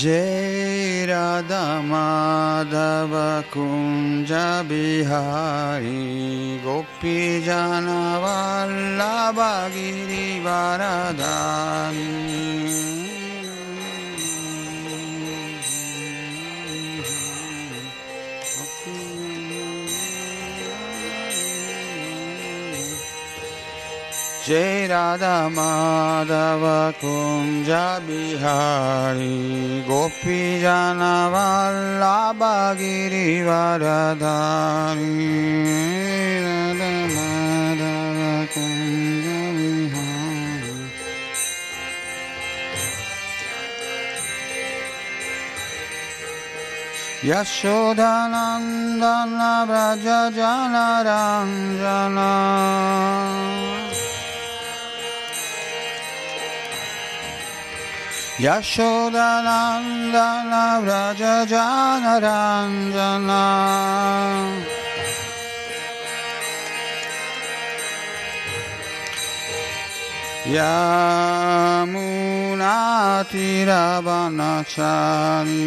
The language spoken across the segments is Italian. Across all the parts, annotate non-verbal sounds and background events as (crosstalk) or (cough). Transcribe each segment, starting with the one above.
जय राधा माधव कुञ्ज बिहारी गोपी Jai Radha Madhava Kunja Bihari Gopi Jana Vallabha Giri Varadhari Radha Madhava Kunja Bihari Yashodanandana Vraja Jana यशोदनन्दन व्रज जानरञ्जना यमुनातिरवनचारी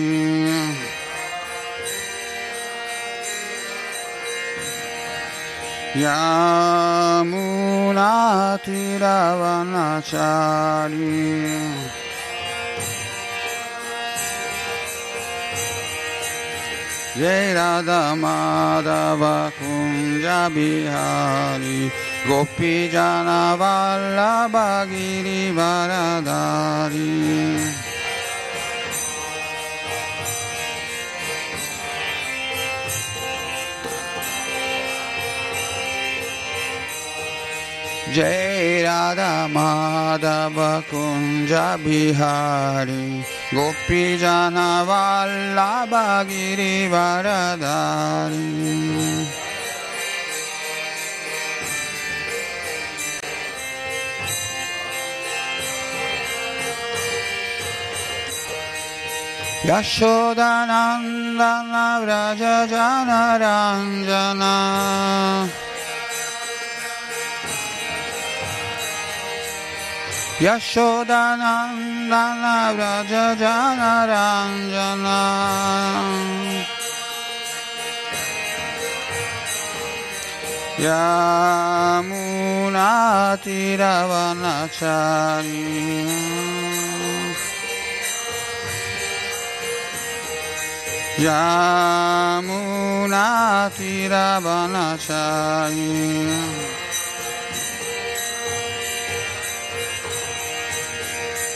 यमुनातिरवनचारी जय राधा माधव कुञ्ज बिहारी गोपी जनवल्लभ गिरिवरधारी जय राधा माधव कुञ्ज बिहारी गोपी जनवल्लभ यशोदनन्दन व्रज जनरञ्जना यशोदनन्दन व्रज जनरञ्जना यमुनातिरवनचारी यमुनातिरवनचारी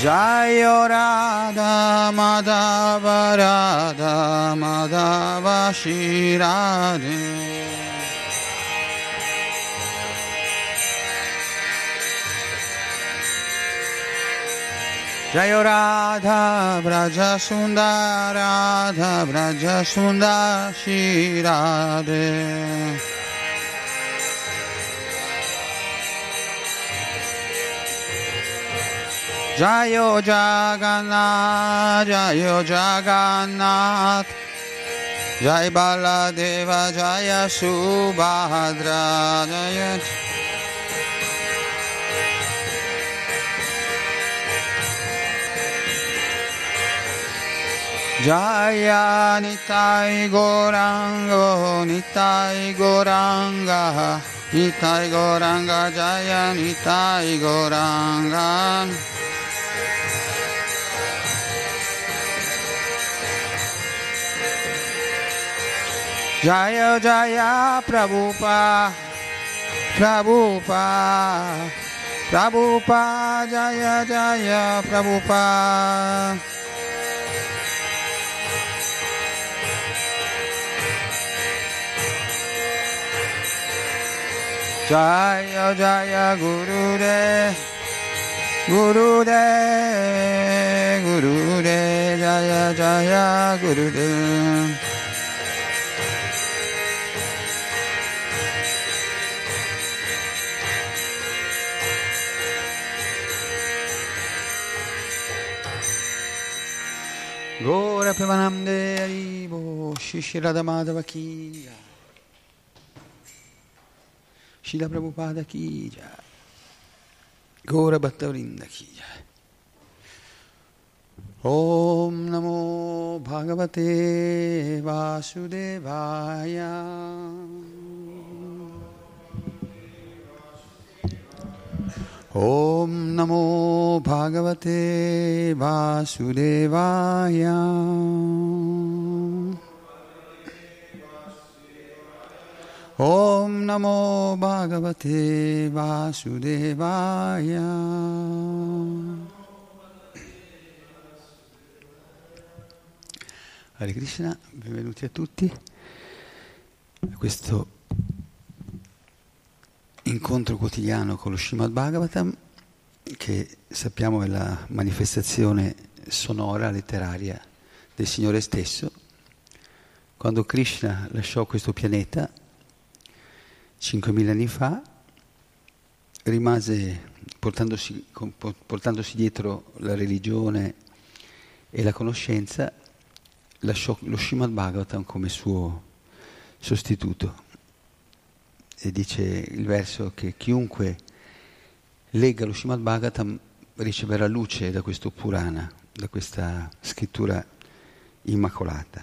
जय राधा माधव राधा माधव श्रीराधे जयो राधा व्रज सुन्दर राधा व्रज सुन्दर Shri Radhe Jayo Jagannath Jayo Jagannath. Jai Baladeva Jaya Subhadra Jaya Jaya Nitai Gorango Nitai Goranga Nitai Goranga Jaya Nitai Goranga Jaya Jaya Prabhupada Prabhupada Prabhupada Jaya Jaya Prabhupada Jaya Jaya Guru De Guru De Guru De Gora Premanamde Aribo Shishirada Madhava Kiya Shila Prabhupada ki jai. Gora Bhattavrinda ki jai. Om Namo Bhagavate Vasudevaya. Om Namo Bhagavate Vasudevaya. Om Namo Bhagavate Vasudevaya. Hare Krishna, benvenuti a tutti a questo incontro quotidiano con lo Srimad Bhagavatam che sappiamo è la manifestazione sonora, letteraria del Signore stesso. Quando Krishna lasciò questo pianeta 5.000 anni fa, rimase portandosi, portandosi, dietro la religione e la conoscenza, lasciò lo Srimad Bhagavatam come suo sostituto. E dice il verso che chiunque legga lo Srimad Bhagavatam riceverà luce da questo Purana, da questa scrittura immacolata.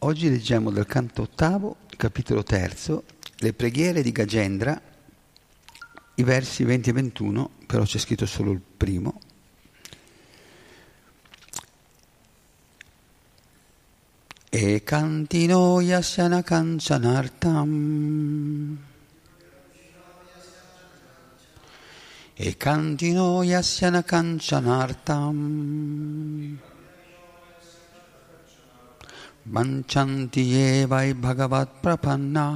Oggi leggiamo dal canto ottavo, capitolo terzo, le preghiere di Gagendra, i versi 20 e 21, però c'è scritto solo il primo. E cantino yasana kanchanartam. E cantino yasana kanchanartam. Vanchanti evai bhagavat prapanna.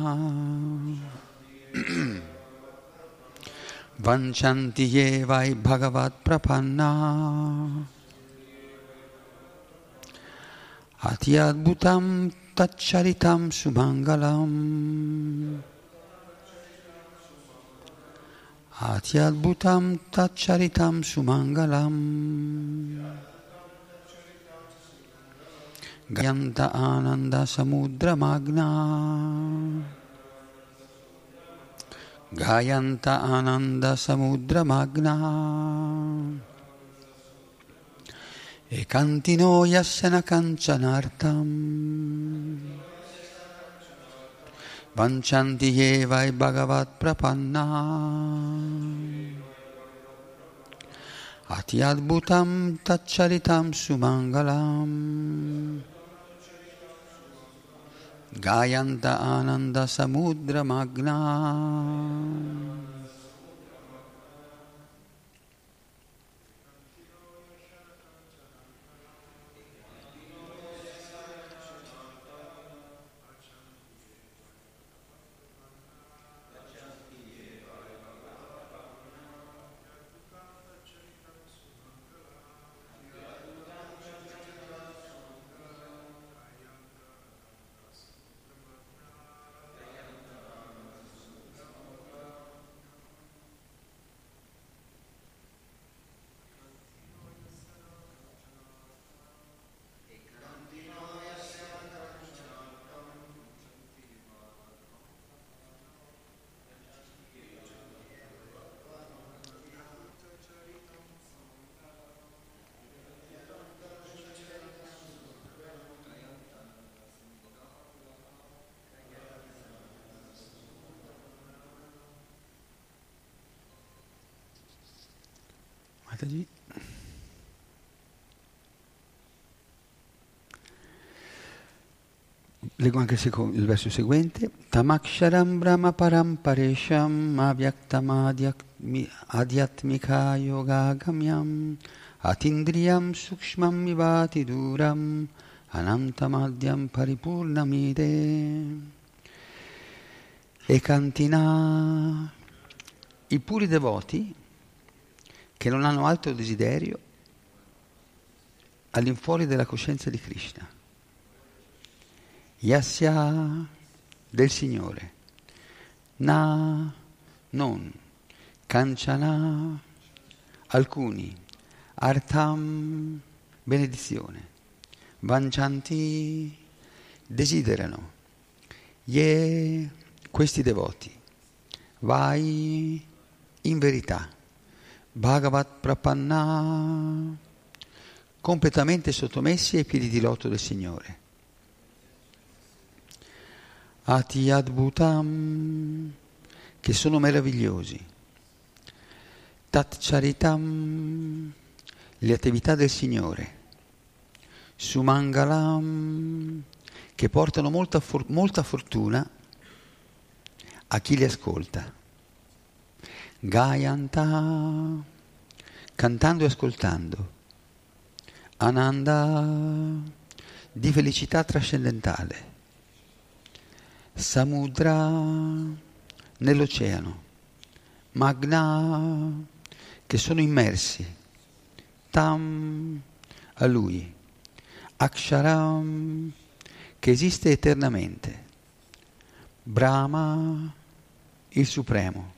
Vanchanti evai bhagavat prapanna. Atiadbhutam taccharitam sumangalam. Atiadbhutam taccharitam sumangalam. Gayanta Ananda Samudra Magna Gayanta Ananda Samudra Magna E cantino Yassana Kanchanartam Vanchanti Yevai Bhagavat Prapanna. Atiadbhutam Taccharitam Sumangalam. Gayanta Leggo anche il, verso seguente. Tamaksharam brahma param paresham avyaktam adyatmika yoga gamyam atindriyam sukshmam vivati duram anantamadyam paripurnamide. E cantina i puri devoti che non hanno altro desiderio all'infuori della coscienza di Krishna. Yasya del Signore, Na non, Kanchana alcuni, Artam benedizione, Vanchanti desiderano, Ye questi devoti, Vai in verità, Bhagavat Prapanna completamente sottomessi ai piedi di loto del Signore. Ati Adbhutam, che sono meravigliosi. Tat Charitam, le attività del Signore. Sumangalam, che portano molta, for- molta fortuna a chi li ascolta. Gayanta, cantando e ascoltando. Ananda, di felicità trascendentale. Samudra nell'oceano, Magna che sono immersi, Tam a lui, Aksharam che esiste eternamente, Brahma il supremo,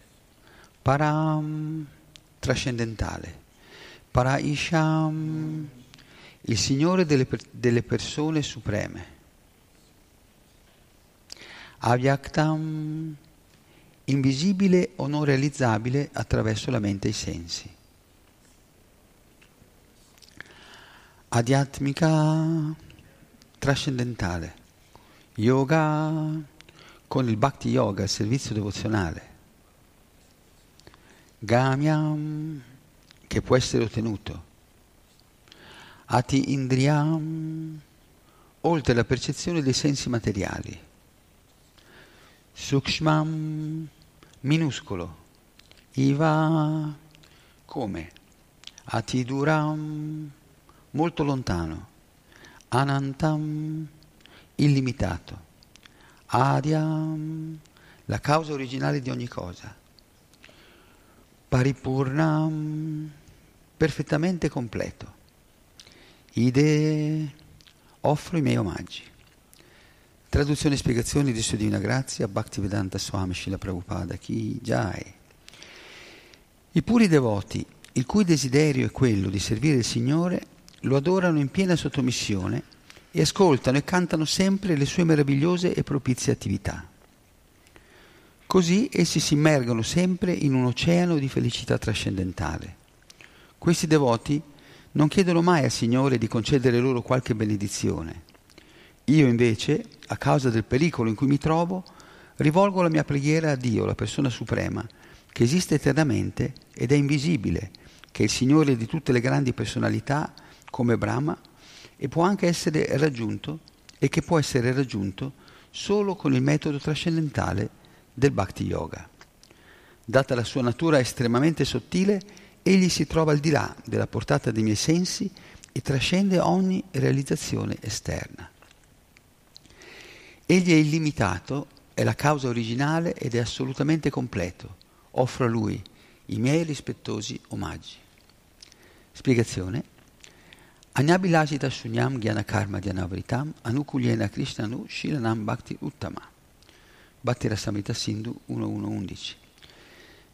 Param trascendentale, Paraisham il Signore delle, delle persone supreme. Avyaktam, invisibile o non realizzabile attraverso la mente e i sensi. Adhyatmika, trascendentale. Yoga, con il Bhakti Yoga, il servizio devozionale. Gamyam, che può essere ottenuto. Ati Indriyam, oltre la percezione dei sensi materiali. Sukshmam, minuscolo. Iva, come? Atiduram, molto lontano. Anantam, illimitato. Adyam, la causa originale di ogni cosa. Paripurnam, perfettamente completo. Ide, offro i miei omaggi. Traduzione e spiegazioni di Sua Divina Grazia, Bhaktivedanta Swami Shila Prabhupada, Ki Jai. I puri devoti, il cui desiderio è quello di servire il Signore, lo adorano in piena sottomissione e ascoltano e cantano sempre le sue meravigliose e propizie attività. Così essi si immergono sempre in un oceano di felicità trascendentale. Questi devoti non chiedono mai al Signore di concedere loro qualche benedizione. Io invece, a causa del pericolo in cui mi trovo, rivolgo la mia preghiera a Dio, la persona suprema, che esiste eternamente ed è invisibile, che è il Signore di tutte le grandi personalità, come Brahma, e può anche essere raggiunto e che può essere raggiunto solo con il metodo trascendentale del Bhakti Yoga. Data la sua natura estremamente sottile, egli si trova al di là della portata dei miei sensi e trascende ogni realizzazione esterna. Egli è illimitato, è la causa originale ed è assolutamente completo. Offro a lui i miei rispettosi omaggi. Spiegazione. Anyabilashita Shunyam Gyana Dhyanavritam Anukulyena Krishnanu Shilanam Bhakti Uttama. Rasamrita Sindhu 1111.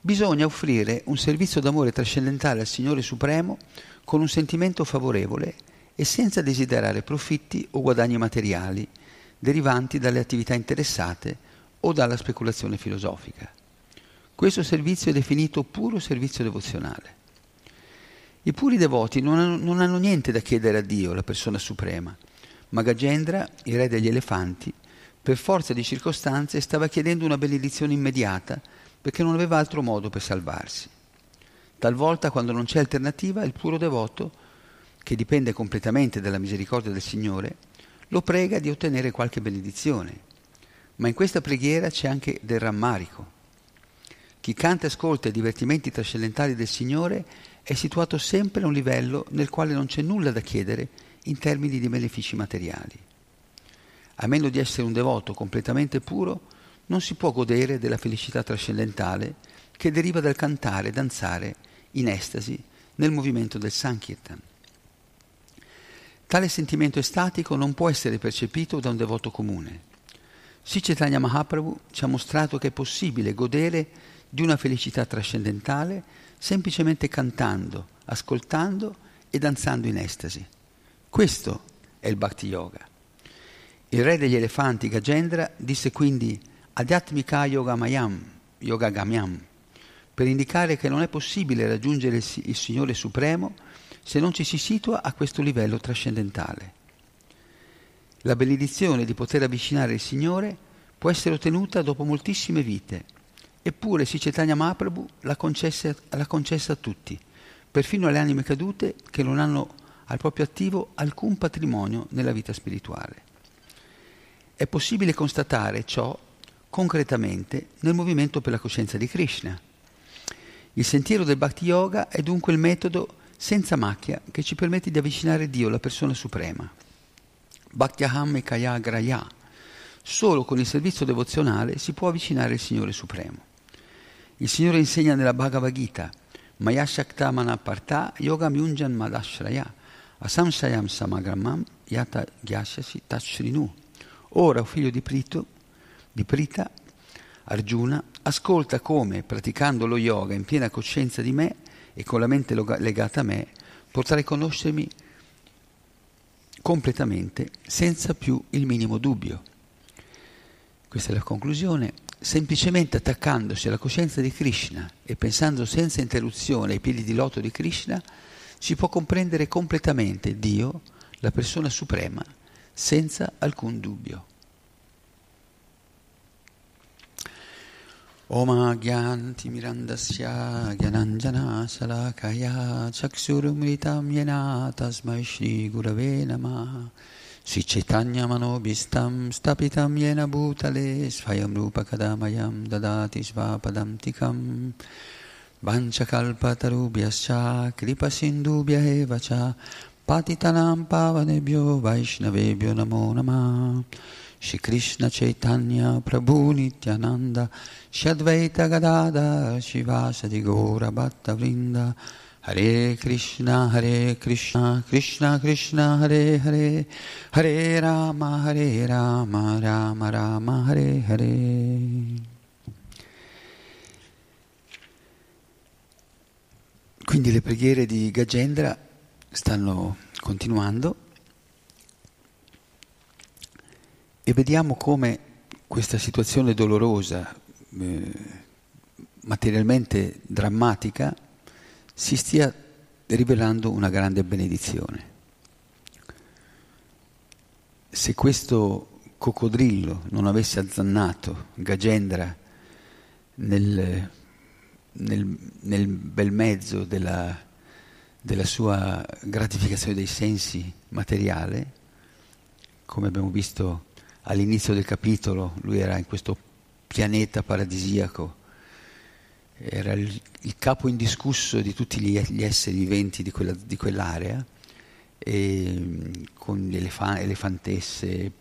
Bisogna offrire un servizio d'amore trascendentale al Signore Supremo con un sentimento favorevole e senza desiderare profitti o guadagni materiali derivanti dalle attività interessate o dalla speculazione filosofica. Questo servizio è definito puro servizio devozionale. I puri devoti non hanno, non hanno niente da chiedere a Dio, la persona suprema, ma Gagendra, il re degli elefanti, per forza di circostanze stava chiedendo una benedizione immediata perché non aveva altro modo per salvarsi. Talvolta, quando non c'è alternativa, il puro devoto, che dipende completamente dalla misericordia del Signore, lo prega di ottenere qualche benedizione. Ma in questa preghiera c'è anche del rammarico. Chi canta e ascolta i divertimenti trascendentali del Signore è situato sempre a un livello nel quale non c'è nulla da chiedere in termini di benefici materiali. A meno di essere un devoto completamente puro, non si può godere della felicità trascendentale che deriva dal cantare e danzare in estasi nel movimento del Sankirtan. Tale sentimento estatico non può essere percepito da un devoto comune. Sri Mahaprabhu ci ha mostrato che è possibile godere di una felicità trascendentale semplicemente cantando, ascoltando e danzando in estasi. Questo è il Bhakti Yoga. Il re degli elefanti, Gajendra, disse quindi Adhyatmika Yoga Mayam, Yoga Gamyam, per indicare che non è possibile raggiungere il Signore Supremo se non ci si situa a questo livello trascendentale. La benedizione di poter avvicinare il Signore può essere ottenuta dopo moltissime vite, eppure Sicetania Mahaprabhu l'ha concessa, l'ha concessa a tutti, perfino alle anime cadute che non hanno al proprio attivo alcun patrimonio nella vita spirituale. È possibile constatare ciò concretamente nel movimento per la coscienza di Krishna, il sentiero del Bhakti Yoga è dunque il metodo senza macchia che ci permette di avvicinare Dio, la persona suprema. Bhaktyaham e Kaya Graya. Solo con il servizio devozionale si può avvicinare il Signore Supremo. Il Signore insegna nella Bhagavad Gita, Maya Shaktamana Parta Yoga Myunjan Madashraya Asamsayam Samagramam Yata Gyashasi Tachrinu. Ora, figlio di, Prito, di Prita, Arjuna ascolta come, praticando lo yoga in piena coscienza di me e con la mente legata a me, potrai conoscermi completamente senza più il minimo dubbio. Questa è la conclusione. Semplicemente attaccandosi alla coscienza di Krishna e pensando senza interruzione ai piedi di loto di Krishna, si può comprendere completamente Dio, la persona suprema, senza alcun dubbio. ओमाज्ञान्तिमिरन्दस्य ज्ञानञ्जनाशलाकया चक्षुरुमृतं येना तस्मै श्रीगुरवे नमः श्रीचैतन्यमनोभीष्टं स्थापितं येन भूतले स्वयं रूपकदामयं ददाति स्वापदं तिकं वञ्चकल्पतरुभ्यश्च कृपसिन्धुभ्य एव च पातितनां पावनेभ्यो वैष्णवेभ्यो नमो नमः Shri Krishna Chaitanya Prabhu Nityananda Shadvaita Gadada Shivasadi Gora Bhatta Vrinda Hare Krishna Hare Krishna Krishna Krishna Hare Hare Hare Rama Hare Rama Rama Rama Hare Hare. Quindi le preghiere di Gajendra stanno continuando E vediamo come questa situazione dolorosa, eh, materialmente drammatica, si stia rivelando una grande benedizione. Se questo coccodrillo non avesse azzannato Gagendra nel, nel, nel bel mezzo della, della sua gratificazione dei sensi materiale, come abbiamo visto all'inizio del capitolo, lui era in questo pianeta paradisiaco, era il, il capo indiscusso di tutti gli, gli esseri viventi di, quella, di quell'area, e, con le elefan- elefantesse,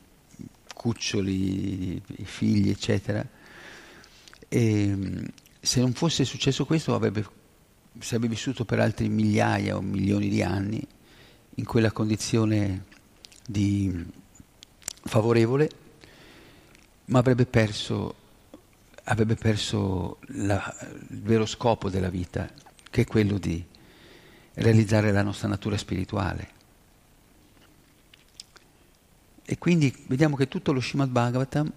cuccioli, figli, eccetera. E, se non fosse successo questo, avrebbe, sarebbe vissuto per altri migliaia o milioni di anni in quella condizione di favorevole, ma avrebbe perso, avrebbe perso la, il vero scopo della vita, che è quello di realizzare la nostra natura spirituale. E quindi vediamo che tutto lo Srimad Bhagavatam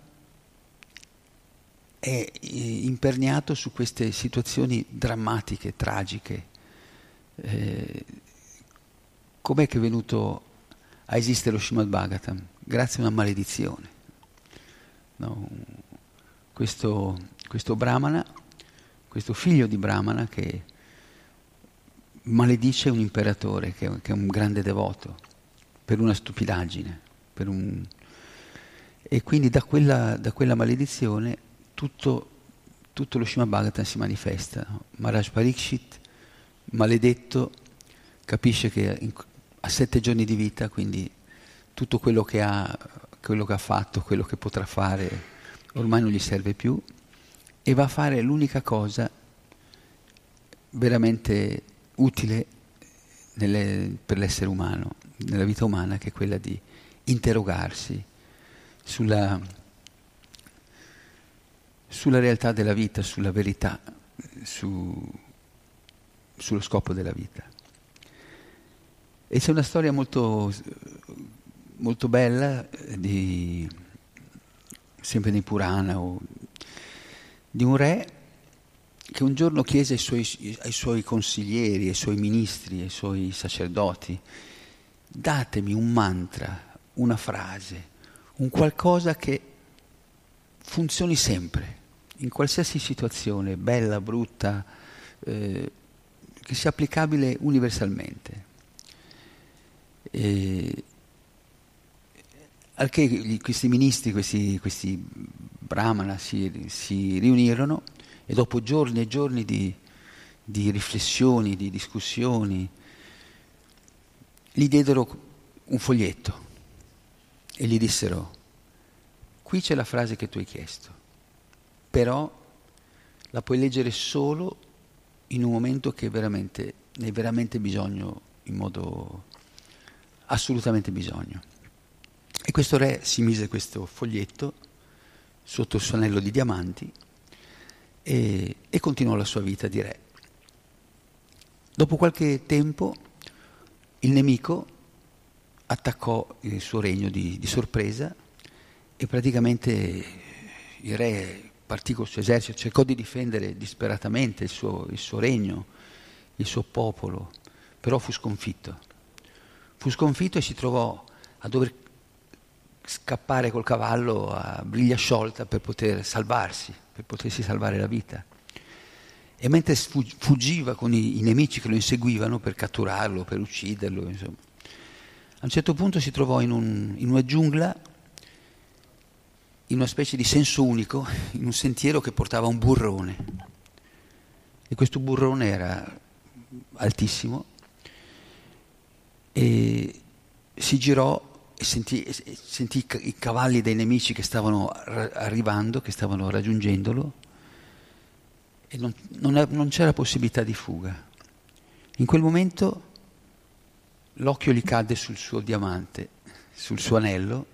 è imperniato su queste situazioni drammatiche, tragiche. Eh, com'è che è venuto a esistere lo Srimad Bhagavatam? Grazie a una maledizione. No? Questo, questo Brahmana, questo figlio di Brahmana che maledice un imperatore che, che, è un grande devoto per una stupidaggine. Per un... E quindi da quella, da quella maledizione tutto, tutto, lo Srimad Bhagavatam si manifesta. Maharaj Parikshit, maledetto, capisce che in, ha sette giorni di vita, quindi tutto quello che ha, quello che ha fatto, quello che potrà fare, ormai non gli serve più e va a fare l'unica cosa veramente utile nelle, per l'essere umano, nella vita umana, che è quella di interrogarsi sulla, sulla realtà della vita, sulla verità, su, sullo scopo della vita. E c'è una storia molto, molto bella, di, sempre di Purana, o, di un re che un giorno chiese ai suoi, ai suoi, consiglieri, ai suoi ministri, ai suoi sacerdoti, datemi un mantra, una frase, un qualcosa che funzioni sempre, in qualsiasi situazione, bella, brutta, eh, che sia applicabile universalmente. E, al che questi ministri, questi, questi brahmana si, si riunirono e dopo giorni e giorni di, di riflessioni, di discussioni, gli diedero un foglietto e gli dissero, qui c'è la frase che tu hai chiesto, però la puoi leggere solo in un momento che veramente, ne hai veramente bisogno, in modo assolutamente bisogno. E questo re si mise questo foglietto sotto il suo anello di diamanti e, e continuò la sua vita di re. Dopo qualche tempo il nemico attaccò il suo regno di, di sorpresa e praticamente il re partì col suo esercito, cercò di difendere disperatamente il suo, il suo regno, il suo popolo, però fu sconfitto. Fu sconfitto e si trovò a dover scappare col cavallo a briglia sciolta per poter salvarsi, per potersi salvare la vita. E mentre fuggiva con i, i nemici che lo inseguivano per catturarlo, per ucciderlo, insomma, a un certo punto si trovò in, un, in una giungla, in una specie di senso unico, in un sentiero che portava un burrone. E questo burrone era altissimo e si girò sentì, sentì, i cavalli dei nemici che stavano arrivando, che stavano raggiungendolo e non, non, non c'era possibilità di fuga. In quel momento l'occhio gli cadde sul suo diamante, sul suo anello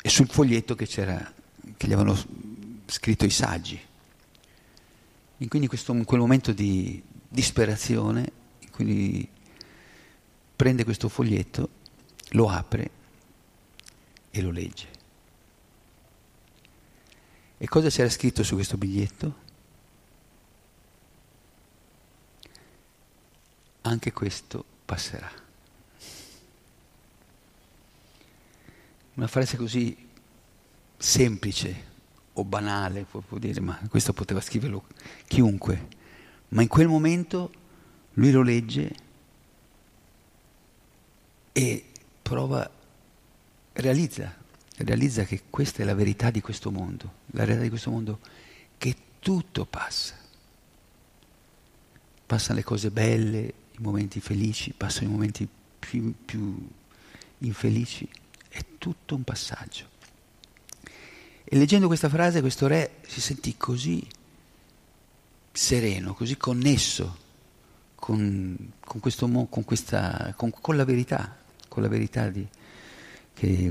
e sul foglietto che, che gli avevano scritto i saggi. E quindi questo, in quel momento di disperazione, quindi prende questo foglietto, lo apre e lo legge. E cosa c'era scritto su questo biglietto? Anche questo passerà. Una frase così semplice o banale, può, dire, ma questo poteva scriverlo chiunque. Ma in quel momento lui lo legge e prova realizza, realizza che questa è la verità di questo mondo, la verità di questo mondo, che tutto passa. Passano le cose belle, i momenti felici, passano i momenti più, più infelici, è tutto un passaggio. E leggendo questa frase questo re si sentì così sereno, così connesso con, con, questo, con, questa, con la verità, con la verità di, che,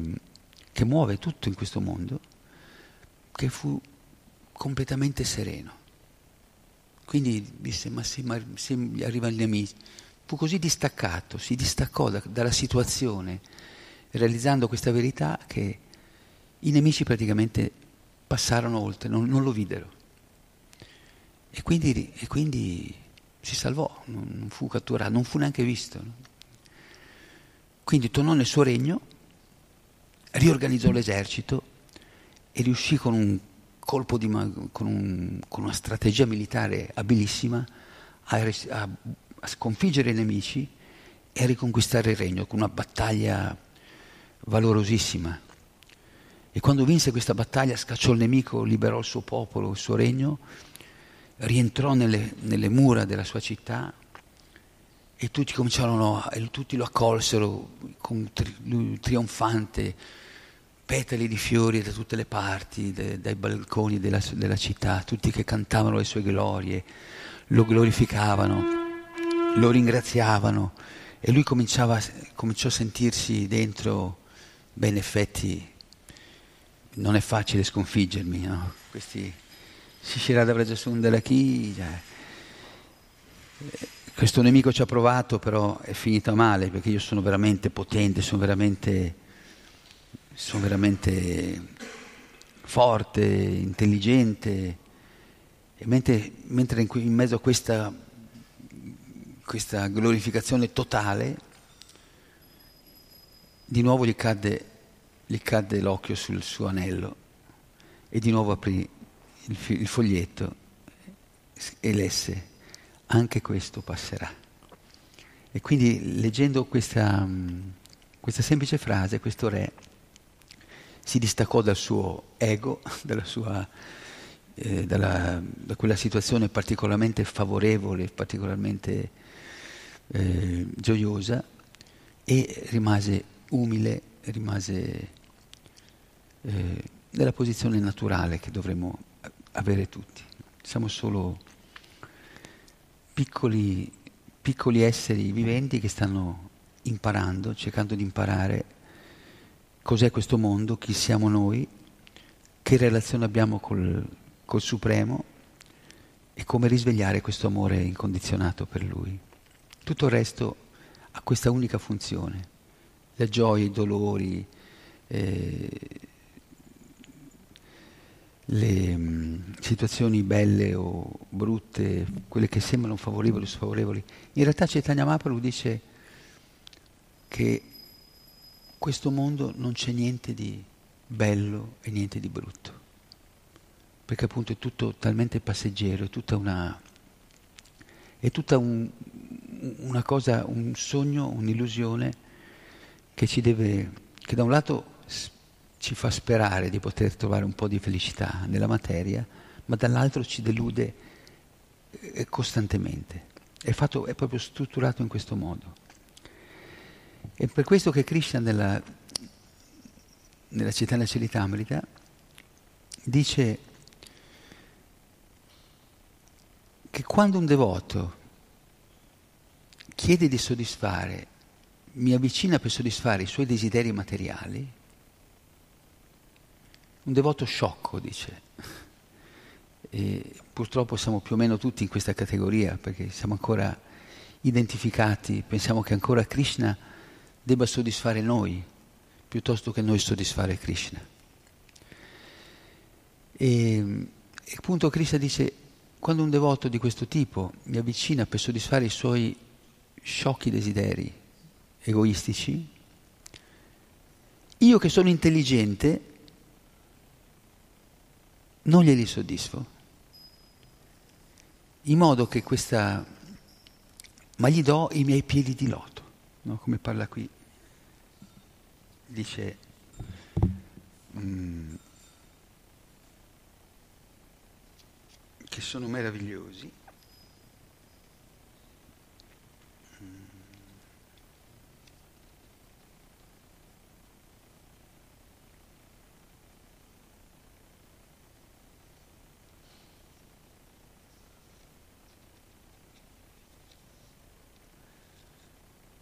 che muove tutto in questo mondo, che fu completamente sereno. Quindi disse, ma se, ma se arriva il nemico, fu così distaccato, si distaccò da, dalla situazione, realizzando questa verità che i nemici praticamente passarono oltre, non, non lo videro. E quindi, e quindi, si salvò, non, non, fu catturato, non fu neanche visto. No? Quindi tornò nel suo regno riorganizzò l'esercito e riuscì con un di con, un, con una strategia militare abilissima a, a, a sconfiggere i nemici e a riconquistare il regno con una battaglia valorosissima. E quando vinse questa battaglia, scacciò il nemico, liberò il suo popolo, il suo regno, rientrò nelle, nelle mura della sua città e tutti cominciarono, e tutti lo accolsero tri, trionfante, petali di fiori da tutte le parti, de, dai balconi della, della città, tutti che cantavano le sue glorie, lo glorificavano, lo ringraziavano e lui cominciava, cominciò a sentirsi dentro, beh in effetti non è facile sconfiggermi, no? Questi Shishirada Vrajasundara chi, cioè, questo nemico ci ha provato, però è finita male perché io sono veramente potente, sono veramente, sono veramente forte, intelligente. E mentre, mentre in, in, mezzo a questa, questa glorificazione totale, di nuovo gli cadde gli cadde l'occhio sul suo anello e di nuovo aprì il, il foglietto e lesse, anche questo passerà. E quindi leggendo questa, questa semplice frase, questo re si distaccò dal suo ego, (laughs) sua, eh, dalla, da quella situazione particolarmente favorevole, particolarmente eh, gioiosa e rimase umile, rimase eh, nella posizione naturale che dovremmo avere tutti. Siamo solo piccoli, piccoli esseri viventi che stanno imparando, cercando di imparare cos'è questo mondo, chi siamo noi, che relazione abbiamo col, col Supremo e come risvegliare questo amore incondizionato per Lui. Tutto il resto ha questa unica funzione, le gioie, i dolori, eh, le mh, mm, situazioni belle o brutte, quelle che sembrano favorevoli o sfavorevoli. In realtà Chaitanya Mahaprabhu dice che questo mondo non c'è niente di bello e niente di brutto, perché appunto è tutto talmente passeggero, è tutta una, è tutta un, una cosa, un sogno, un'illusione che ci deve, che da un lato ci fa sperare di poter trovare un po' di felicità nella materia, ma dall'altro ci delude eh, costantemente. È, fatto, è proprio strutturato in questo modo. È per questo che Krishna nella, nella Chaitanya Charitamrita dice che quando un devoto chiede di soddisfare, mi avvicina per soddisfare i suoi desideri materiali, un devoto sciocco, dice. E purtroppo siamo più o meno tutti in questa categoria perché siamo ancora identificati, pensiamo che ancora Krishna debba soddisfare noi piuttosto che noi soddisfare Krishna. E, appunto Krishna dice, quando un devoto di questo tipo mi avvicina per soddisfare i suoi sciocchi desideri egoistici, io che sono intelligente non glieli soddisfo. In modo che questa... ma gli do i miei piedi di loto, no? come parla qui. Dice... Mm, che sono meravigliosi.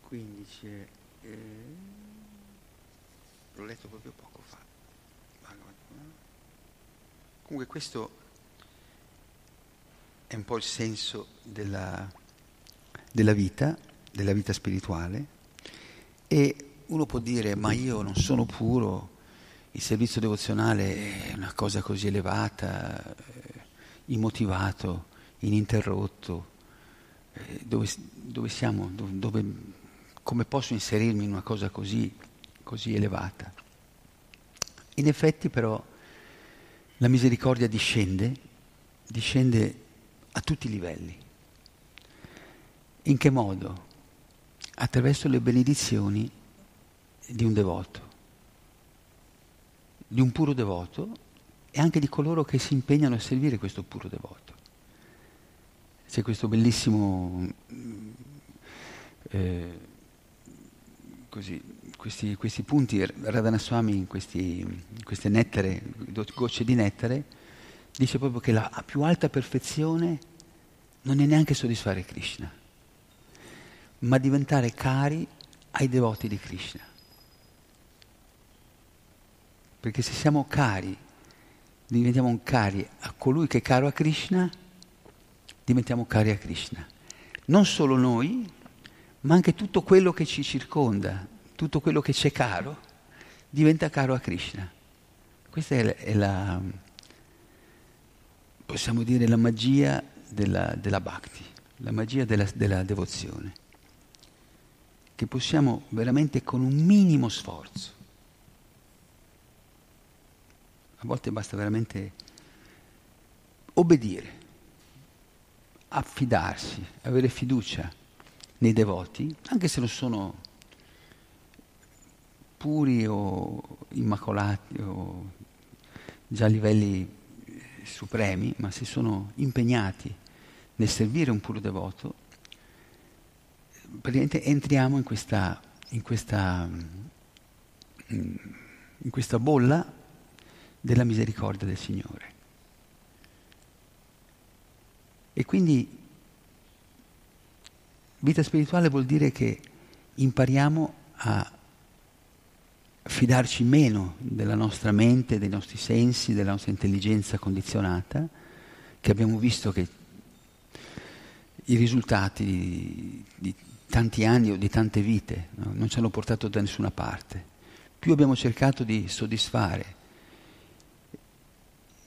Quindi c'è... Eh, l'ho letto proprio poco fa. Comunque questo è un po' il senso della, della vita, della vita spirituale. E uno può dire ma io non sono puro, il servizio devozionale è una cosa così elevata, eh, immotivato, ininterrotto, eh, dove, dove, siamo, dove come posso inserirmi in una cosa così, così elevata? In effetti però la misericordia discende, discende a tutti i livelli. In che modo? Attraverso le benedizioni di un devoto, di un puro devoto e anche di coloro che si impegnano a servire questo puro devoto. C'è questo bellissimo, eh, così, questi, questi, punti, Radhanaswami questi, queste nettare, gocce di nettare, dice proprio che la più alta perfezione non è neanche soddisfare Krishna, ma diventare cari ai devoti di Krishna. Perché se siamo cari, diventiamo cari a colui che è caro a Krishna, diventiamo cari a Krishna. Non solo noi, ma anche tutto quello che ci circonda, tutto quello che c'è caro, diventa caro a Krishna. Questa è la, è la possiamo dire, la magia della, della bhakti, la magia della, della devozione, che possiamo veramente con un minimo sforzo, a volte basta veramente obbedire, affidarsi, avere fiducia nei devoti, anche se non sono puri o immacolati o già a livelli eh, supremi, ma se sono impegnati nel servire un puro devoto, praticamente entriamo in questa, in questa, mm, in questa bolla della misericordia del Signore. E quindi vita spirituale vuol dire che impariamo a fidarci meno della nostra mente, dei nostri sensi, della nostra intelligenza condizionata, che abbiamo visto che i risultati di, di tanti anni o di tante vite no, non ci hanno portato da nessuna parte. Più abbiamo cercato di soddisfare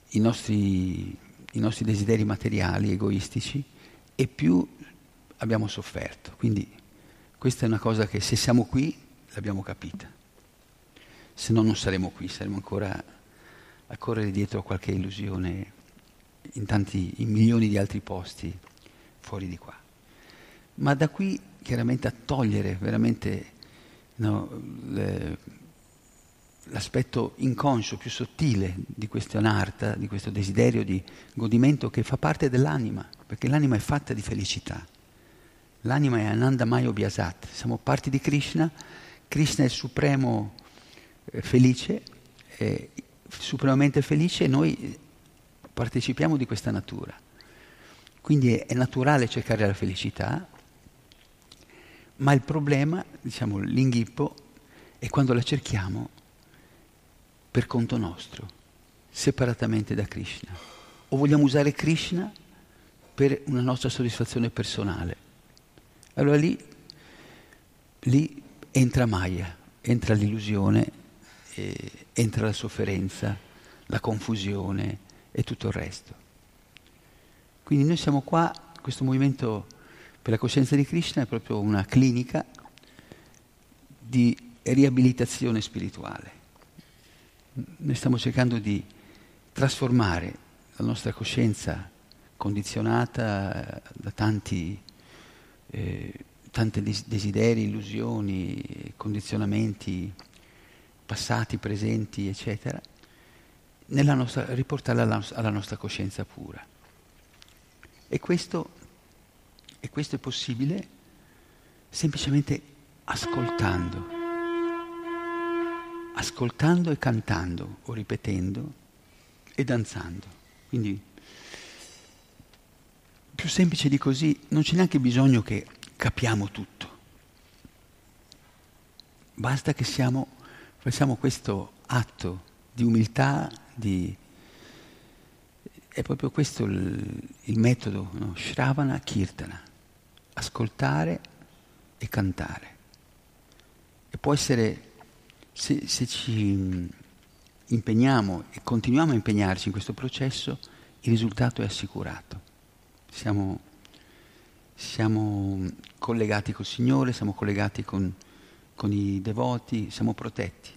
i nostri i nostri desideri materiali, egoistici, e più abbiamo sofferto. Quindi questa è una cosa che se siamo qui l'abbiamo capita. Se no non saremo qui, saremo ancora a correre dietro a qualche illusione in tanti, in milioni di altri posti fuori di qua. Ma da qui chiaramente a togliere veramente no, le, l'aspetto inconscio, più sottile di questo anarta, di questo desiderio di godimento che fa parte dell'anima, perché l'anima è fatta di felicità. L'anima è Ananda Maya Biasat, siamo parti di Krishna, Krishna è il supremo felice, è supremamente felice noi partecipiamo di questa natura. Quindi è naturale cercare la felicità, ma il problema, diciamo l'inghippo, è quando la cerchiamo per conto nostro, separatamente da Krishna. O vogliamo usare Krishna per una nostra soddisfazione personale. Allora lì, lì entra Maya, entra l'illusione, eh, entra la sofferenza, la confusione e tutto il resto. Quindi noi siamo qua, questo movimento per la coscienza di Krishna è proprio una clinica di riabilitazione spirituale noi stiamo cercando di trasformare la nostra coscienza condizionata da tanti, eh, tanti desideri, illusioni, condizionamenti passati, presenti, eccetera, nostra, riportarla alla, alla, nostra coscienza pura. E questo, e questo è possibile semplicemente ascoltando ascoltando e cantando o ripetendo e danzando. Quindi più semplice di così, non c'è neanche bisogno che capiamo tutto. Basta che siamo, facciamo questo atto di umiltà, di... è proprio questo il, il metodo, no? Shravana Kirtana, ascoltare e cantare. E può essere se, se ci impegniamo e continuiamo a impegnarci in questo processo, il risultato è assicurato. Siamo, siamo collegati col Signore, siamo collegati con, con i devoti, siamo protetti.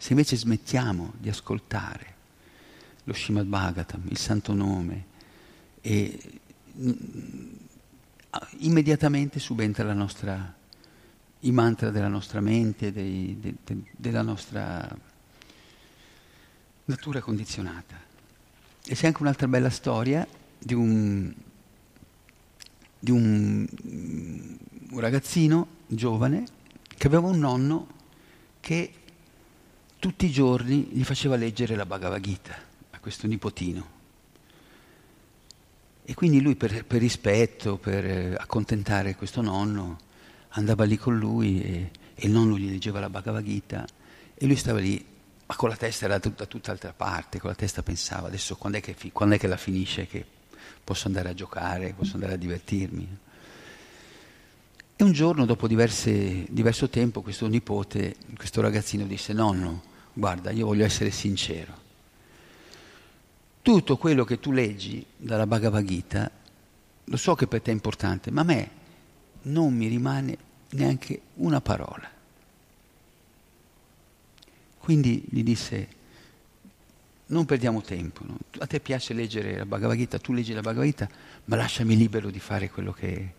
Se invece smettiamo di ascoltare lo Srimad Bhagavatam, il Santo Nome, e immediatamente subentra la nostra, i mantra della nostra mente, dei, de, de, della nostra natura condizionata. E c'è anche un'altra bella storia di un, di un, un ragazzino giovane che aveva un nonno che tutti i giorni gli faceva leggere la Bhagavad Gita a questo nipotino. E quindi lui per, per rispetto, per eh, accontentare questo nonno, andava lì con lui e, e, il nonno gli leggeva la Bhagavad Gita e lui stava lì, ma con la testa era da tutt'altra parte, con la testa pensava adesso quando è che, quando è che la finisce, che posso andare a giocare, posso andare a divertirmi. E un giorno, dopo diverse, diverso tempo, questo nipote, questo ragazzino disse, nonno, guarda, io voglio essere sincero tutto quello che tu leggi dalla Bhagavad Gita, lo so che per te è importante, ma a me non mi rimane neanche una parola. Quindi gli disse, non perdiamo tempo, no? a te piace leggere la Bhagavad Gita, tu leggi la Bhagavad Gita, ma lasciami libero di fare quello che,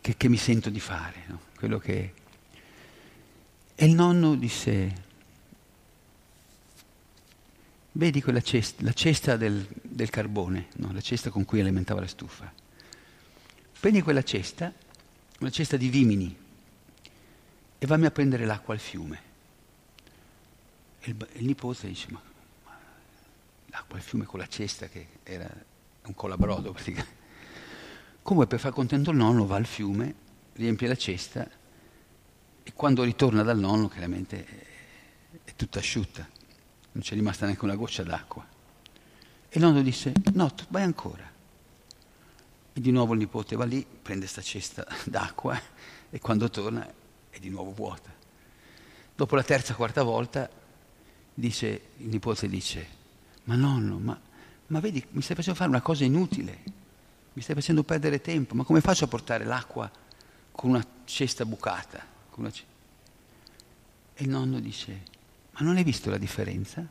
che, che mi sento di fare. No? Che... E il nonno disse, Vedi quella cesta, la cesta del, del carbone, no? la cesta con cui alimentava la stufa. Prendi quella cesta, una cesta di vimini, e vammi a prendere l'acqua al fiume. E il, il nipote dice, ma, ma, l'acqua al fiume con la cesta che era un colabrodo praticamente. Come per far contento il nonno va al fiume, riempie la cesta e quando ritorna dal nonno chiaramente è, tutta asciutta non c'è rimasta neanche una goccia d'acqua. E il nonno disse, no, tu vai ancora. E di nuovo il nipote va lì, prende questa cesta (laughs) d'acqua e quando torna è di nuovo vuota. Dopo la terza, quarta volta, dice, il nipote dice, ma nonno, ma, ma vedi, mi stai facendo fare una cosa inutile, mi stai facendo perdere tempo, ma come faccio a portare l'acqua con una cesta bucata? Una c-? E il nonno dice, ma non hai visto la differenza?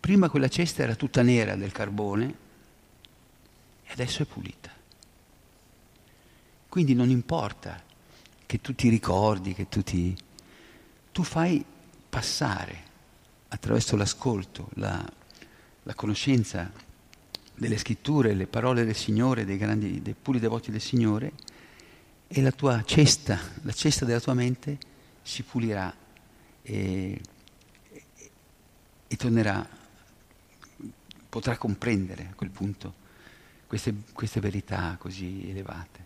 Prima quella cesta era tutta nera del carbone e adesso è pulita. Quindi non importa che tu ti ricordi, che tu ti... Tu fai passare attraverso l'ascolto, la, la conoscenza delle scritture, le parole del Signore, dei, grandi, dei puri devoti del Signore, e la tua cesta, la cesta della tua mente si pulirà e, e tornerà, potrà comprendere a quel punto queste, queste verità così elevate.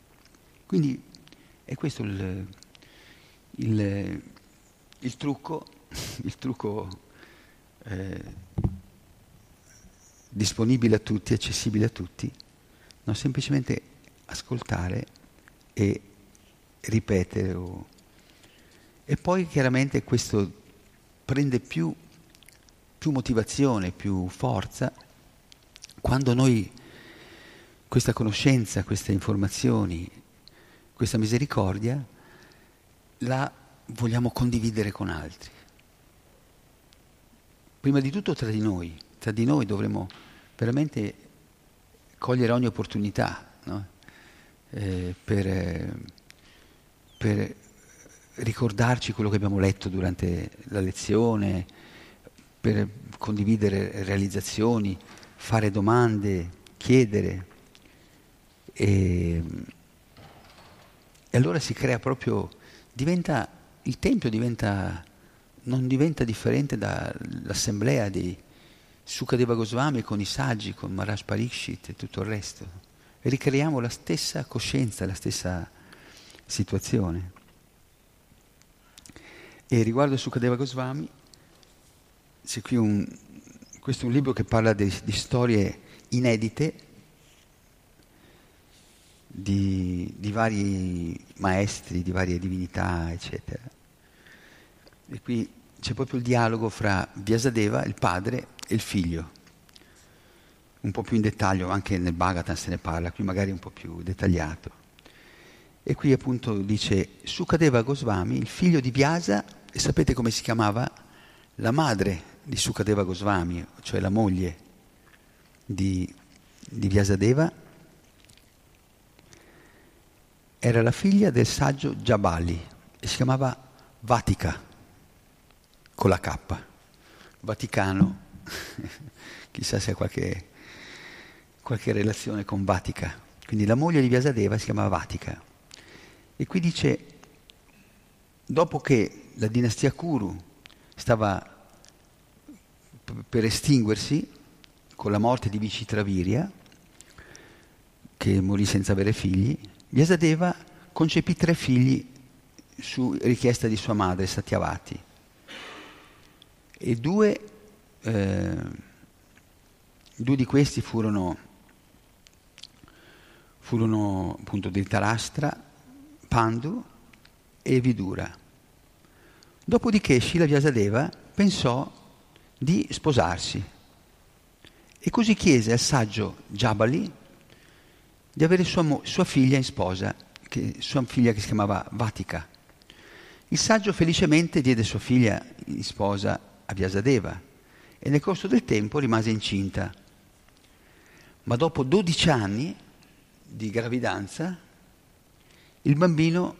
Quindi è questo il, il, il trucco, il trucco eh, disponibile a tutti, accessibile a tutti, no? semplicemente ascoltare e ripetere o e poi chiaramente questo prende più, più motivazione, più forza quando noi questa conoscenza, queste informazioni, questa misericordia la vogliamo condividere con altri. Prima di tutto tra di noi, tra di noi dovremo veramente cogliere ogni opportunità no? eh, per, per ricordarci quello che abbiamo letto durante la lezione, per condividere realizzazioni, fare domande, chiedere. E, e allora si crea proprio, diventa, il Tempio diventa, non diventa differente dall'assemblea di Sukadeva Goswami con i saggi, con Maharaj Parikshit e tutto il resto. Ricreiamo la stessa coscienza, la stessa situazione. E riguardo Sukadeva Goswami, c'è qui un, questo è un libro che parla di, di storie inedite di, di, vari maestri, di varie divinità, eccetera. E qui c'è proprio il dialogo fra Vyasadeva, il padre, e il figlio. Un po' più in dettaglio, anche nel Bhagavatam se ne parla, qui magari un po' più dettagliato. E qui appunto dice Sukadeva Goswami, il figlio di Vyasa e sapete come si chiamava? La madre di Sukadeva Goswami, cioè la moglie di, di Vyasadeva, era la figlia del saggio Jabali e si chiamava Vatica, con la K. Vaticano, (laughs) chissà se ha qualche, qualche relazione con Vatica. Quindi la moglie di Vyasadeva si chiamava Vatica. E qui dice, dopo che la dinastia Kuru stava per estinguersi con la morte di Vicitravirya, che morì senza avere figli, Vyasadeva concepì tre figli su richiesta di sua madre, Satyavati. E due, eh, due di questi furono, furono appunto Dhritarashtra, Pandu e Vidura. Dopodiché Shila Vyasadeva pensò di sposarsi e così chiese al saggio Jabali di avere sua, sua figlia in sposa, che, sua figlia che si chiamava Vatica. Il saggio felicemente diede sua figlia in sposa a Vyasadeva e nel corso del tempo rimase incinta. Ma dopo 12 anni di gravidanza il bambino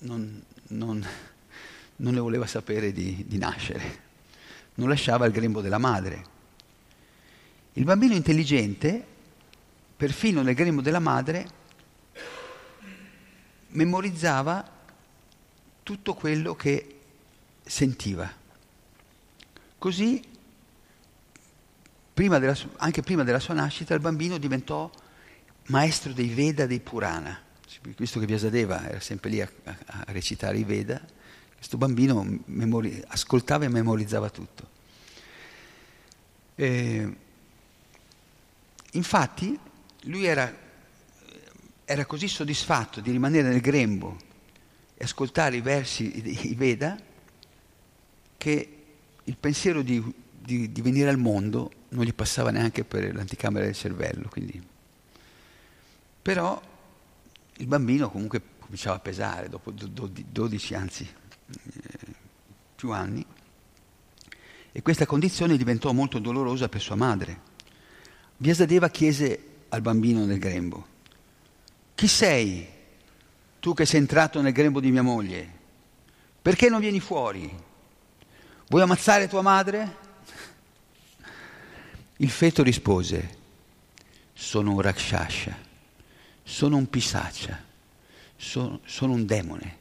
non, non, non ne voleva sapere di, di nascere, non lasciava il grembo della madre. Il bambino intelligente perfino nel grembo della madre, memorizzava tutto quello che sentiva. Così, prima della, anche prima della sua nascita, il bambino diventò maestro dei Veda dei Purana. Visto che Vyasadeva era sempre lì a, a, a recitare i Veda, questo bambino memori, ascoltava e memorizzava tutto. E, infatti, lui era, era, così soddisfatto di rimanere nel grembo e ascoltare i versi di Veda che il pensiero di, di, di, venire al mondo non gli passava neanche per l'anticamera del cervello. Quindi. Però il bambino comunque cominciava a pesare dopo 12, anzi eh, più anni e questa condizione diventò molto dolorosa per sua madre. Vyasadeva chiese al bambino nel grembo. Chi sei tu che sei entrato nel grembo di mia moglie? Perché non vieni fuori? Vuoi ammazzare tua madre? Il feto rispose, sono un rakshasha, sono un pisacia, sono, sono un demone,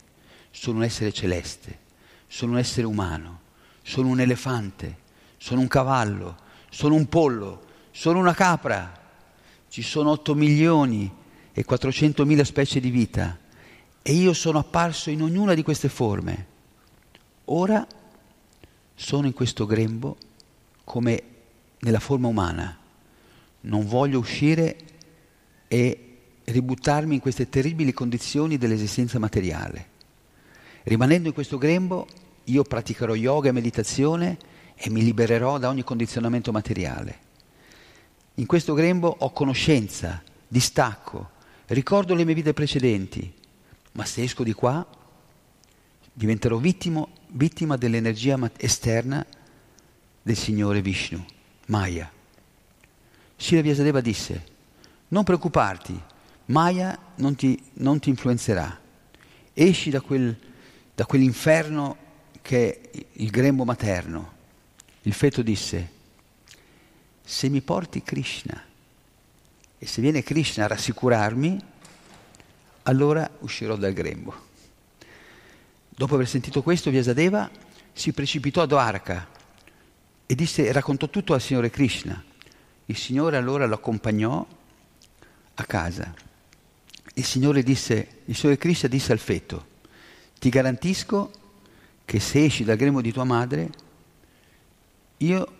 sono un essere celeste, sono un essere umano, sono un elefante, sono un cavallo, sono un pollo, sono una capra ci sono 8 milioni e 400 mila specie di vita e io sono apparso in ognuna di queste forme. Ora sono in questo grembo come nella forma umana. Non voglio uscire e ributtarmi in queste terribili condizioni dell'esistenza materiale. Rimanendo in questo grembo, io praticherò yoga e meditazione e mi libererò da ogni condizionamento materiale. In questo grembo ho conoscenza, distacco, ricordo le mie vite precedenti, ma se esco di qua diventerò vittimo, vittima dell'energia esterna del Signore Vishnu, Maya. Srila Vyasadeva disse, non preoccuparti, Maya non ti, non ti influenzerà, esci da, quel, da quell'inferno che è il grembo materno. Il feto disse, se mi porti Krishna e se viene Krishna a rassicurarmi, allora uscirò dal grembo. Dopo aver sentito questo, Vyasadeva si precipitò a Dwarka e disse, raccontò tutto al Signore Krishna. Il Signore allora lo accompagnò a casa. Il Signore, disse, il Signore Krishna disse al feto, ti garantisco che se esci dal grembo di tua madre, io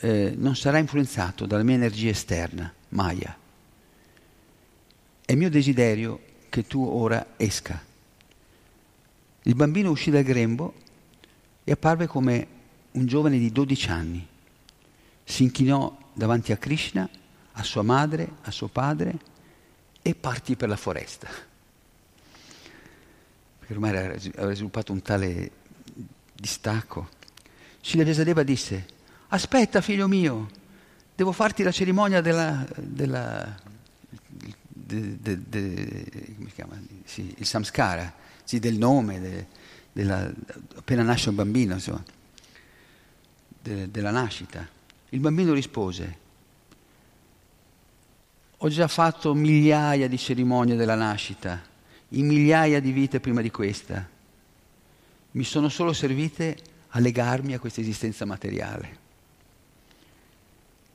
eh, non sarà influenzato dalla mia energia esterna, Maya. È mio desiderio che tu ora esca. Il bambino uscì dal grembo e apparve come un giovane di 12 anni. Si inchinò davanti a Krishna, a sua madre, a suo padre e partì per la foresta. Perché ormai aveva sviluppato un tale distacco. Srila Vyasadeva disse, aspetta figlio mio, devo farti la cerimonia della, della, de, de, de, come si chiama? Sì, il samskara, sì, del nome, de, della, appena nasce un bambino, insomma, de, della nascita. Il bambino rispose, ho già fatto migliaia di cerimonie della nascita, in migliaia di vite prima di questa. Mi sono solo servite a legarmi a questa esistenza materiale.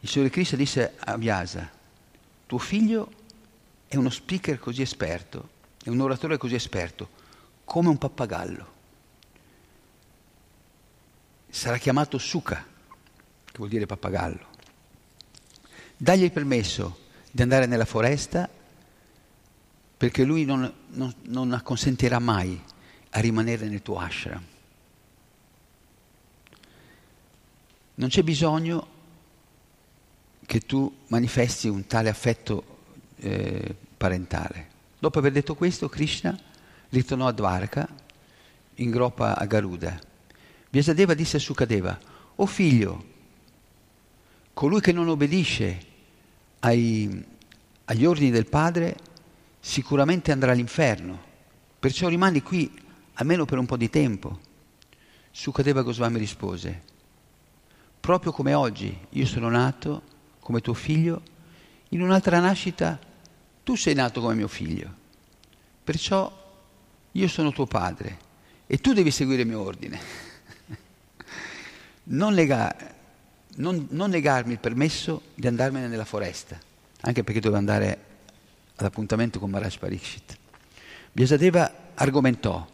Il Signore Cristo disse a Vyasa, tuo figlio è uno speaker così esperto, è un oratore così esperto, come un pappagallo. Sarà chiamato Sukha, che vuol dire pappagallo. Dagli il permesso di andare nella foresta perché lui non, non, non acconsentirà mai a rimanere nel tuo ashram. Non c'è bisogno che tu manifesti un tale affetto eh, parentale. Dopo aver detto questo, Krishna ritornò a Dvarka in groppa a Garuda. Vyasadeva disse a Sukadeva, o oh figlio, colui che non obbedisce ai, agli ordini del padre sicuramente andrà all'inferno, perciò rimani qui almeno per un po' di tempo. Sukadeva Goswami rispose, proprio come oggi io sono nato come tuo figlio, in un'altra nascita tu sei nato come mio figlio, perciò io sono tuo padre e tu devi seguire il mio ordine. (laughs) non, lega, non, non negarmi il permesso di andarmene nella foresta, anche perché dovevo andare all'appuntamento con Maharaj Parikshit. Vyasadeva argomentò,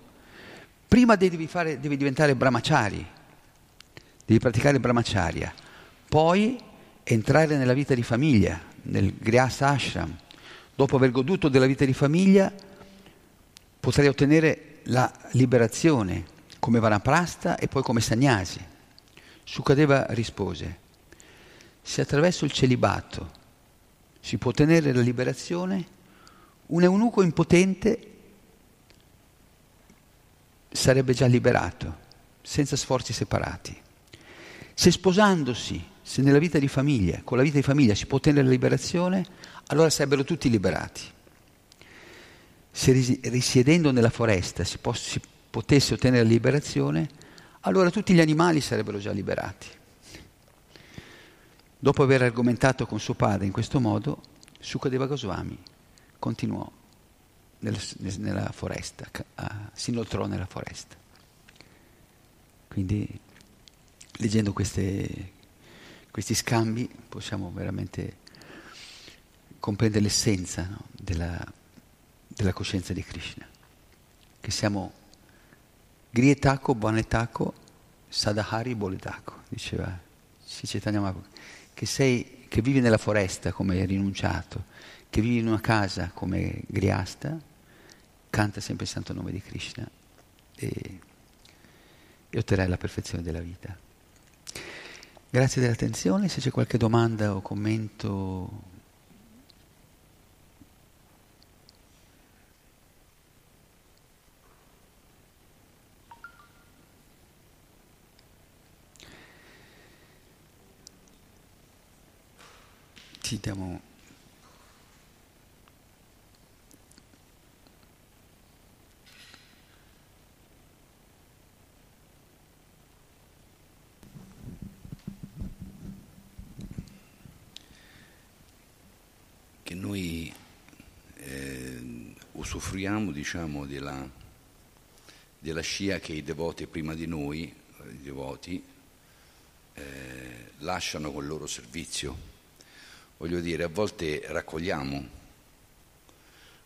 prima devi, fare, devi diventare brahmachari, devi praticare brahmacharya, poi entrare nella vita di famiglia, nel Grihastha Ashram. Dopo aver goduto della vita di famiglia, potrai ottenere la liberazione come vanaprasta e poi come sagnasi. Sukadeva rispose, se attraverso il celibato si può ottenere la liberazione, un eunuco impotente sarebbe già liberato, senza sforzi separati. Se sposandosi, se nella vita di famiglia, con la vita di famiglia si può ottenere la liberazione, allora sarebbero tutti liberati. Se risiedendo nella foresta si, poss- si potesse ottenere liberazione, allora tutti gli animali sarebbero già liberati. Dopo aver argomentato con suo padre in questo modo, Sukadeva Goswami continuò nella, nella foresta, si inoltrò nella foresta. Quindi leggendo queste, questi scambi possiamo veramente comprendere l'essenza no, della, della, coscienza di Krishna, che siamo grietako, bonetako, sadahari, boletako, diceva Mahaprabhu che, sei, che vivi nella foresta come rinunciato, che vivi in una casa come Griasta, canta sempre il santo nome di Krishna e, e otterrai la perfezione della vita. Grazie dell'attenzione, se c'è qualche domanda o commento Diamo che noi eh, usufruiamo diciamo, della, della, scia che i devoti prima di noi, i devoti, eh, lasciano col loro servizio voglio dire, a volte raccogliamo,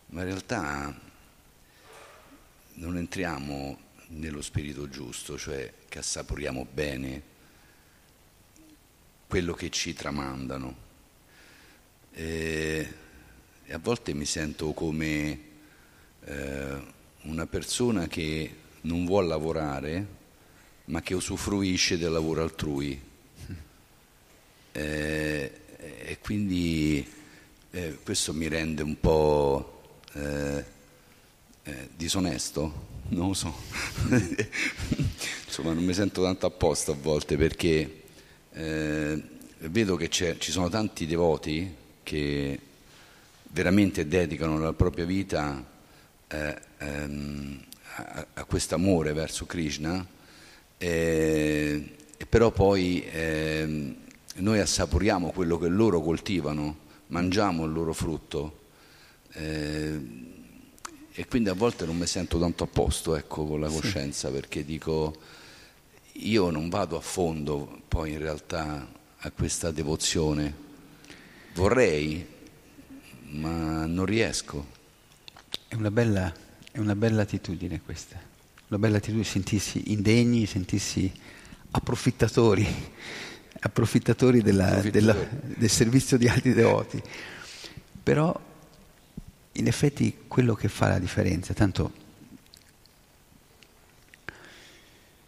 ma in realtà non entriamo nello spirito giusto, cioè che assaporiamo bene quello che ci tramandano. E, e a volte mi sento come eh, una persona che non vuole lavorare, ma che usufruisce del lavoro altrui. (laughs) Eh, e quindi eh, questo mi rende un po' eh, eh, disonesto, non lo so, (laughs) insomma non mi sento tanto a posto a volte perché eh, vedo che ci sono tanti devoti che veramente dedicano la propria vita eh, ehm, a, a questo amore verso Krishna, eh, e però poi eh, noi assaporiamo quello che loro coltivano, mangiamo il loro frutto eh, e quindi a volte non mi sento tanto a posto ecco, con la coscienza sì. perché dico io non vado a fondo poi in realtà a questa devozione, vorrei ma non riesco. È una bella, è una bella attitudine questa, una bella attitudine sentirsi indegni, sentirsi approfittatori, approfittatori, della. Della, del servizio di altri devoti. Però in effetti quello che fa la differenza, tanto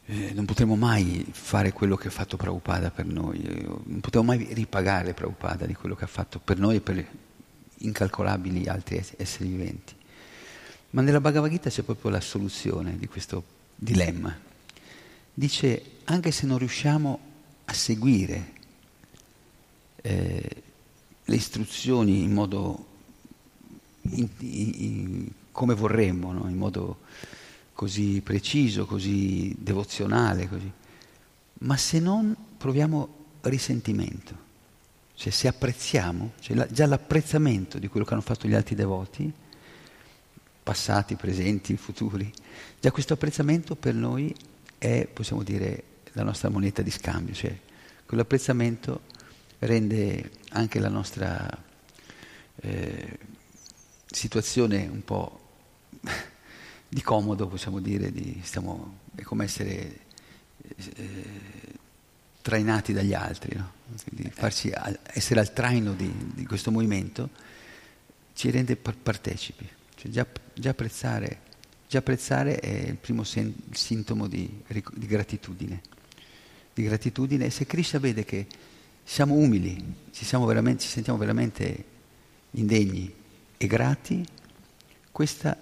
eh, non potremo mai fare quello che ha fatto Prabhupada per noi, eh, non potremo mai ripagare Prabhupada di quello che ha fatto per noi e per incalcolabili altri esseri viventi. Ma nella Bhagavad Gita c'è proprio la soluzione di questo dilemma. Dice, anche se non riusciamo a seguire eh, le istruzioni in modo in, in, come vorremmo, no? in modo così preciso, così devozionale, così. ma se non proviamo risentimento, cioè se apprezziamo, cioè la, già l'apprezzamento di quello che hanno fatto gli altri devoti, passati, presenti, futuri, già questo apprezzamento per noi è, possiamo dire, la nostra moneta di scambio, cioè quell'apprezzamento rende anche la nostra eh, situazione un po' (laughs) di comodo, possiamo dire, di, stiamo, è come essere eh, trainati dagli altri, no? Quindi farci essere al traino di, di, questo movimento ci rende partecipi. Cioè già, già, apprezzare, già, apprezzare, è il primo sen, sintomo di, di, gratitudine. Di gratitudine. E se Krishna vede che siamo umili, ci, siamo ci sentiamo veramente indegni e grati, questa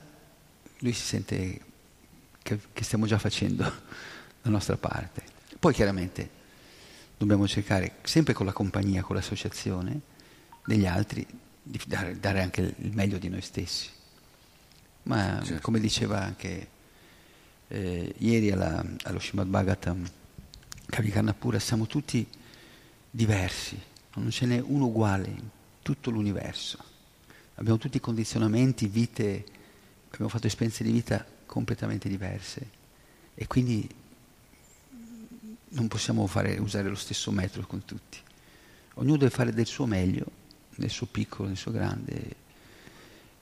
lui si sente che, che stiamo già facendo (laughs) la nostra parte. Poi chiaramente dobbiamo cercare, sempre con la compagnia, con l'associazione degli altri, di dare, dare anche il meglio di noi stessi. Ma certo. come diceva anche eh, ieri alla, allo Srimad Bhagavatam, Kavikarnapura, siamo tutti diversi, non ce n'è uno uguale in tutto l'universo. Abbiamo tutti condizionamenti, vite, abbiamo fatto esperienze di vita completamente diverse e quindi non possiamo fare, usare lo stesso metodo con tutti. Ognuno deve fare del suo meglio, nel suo piccolo, nel suo grande,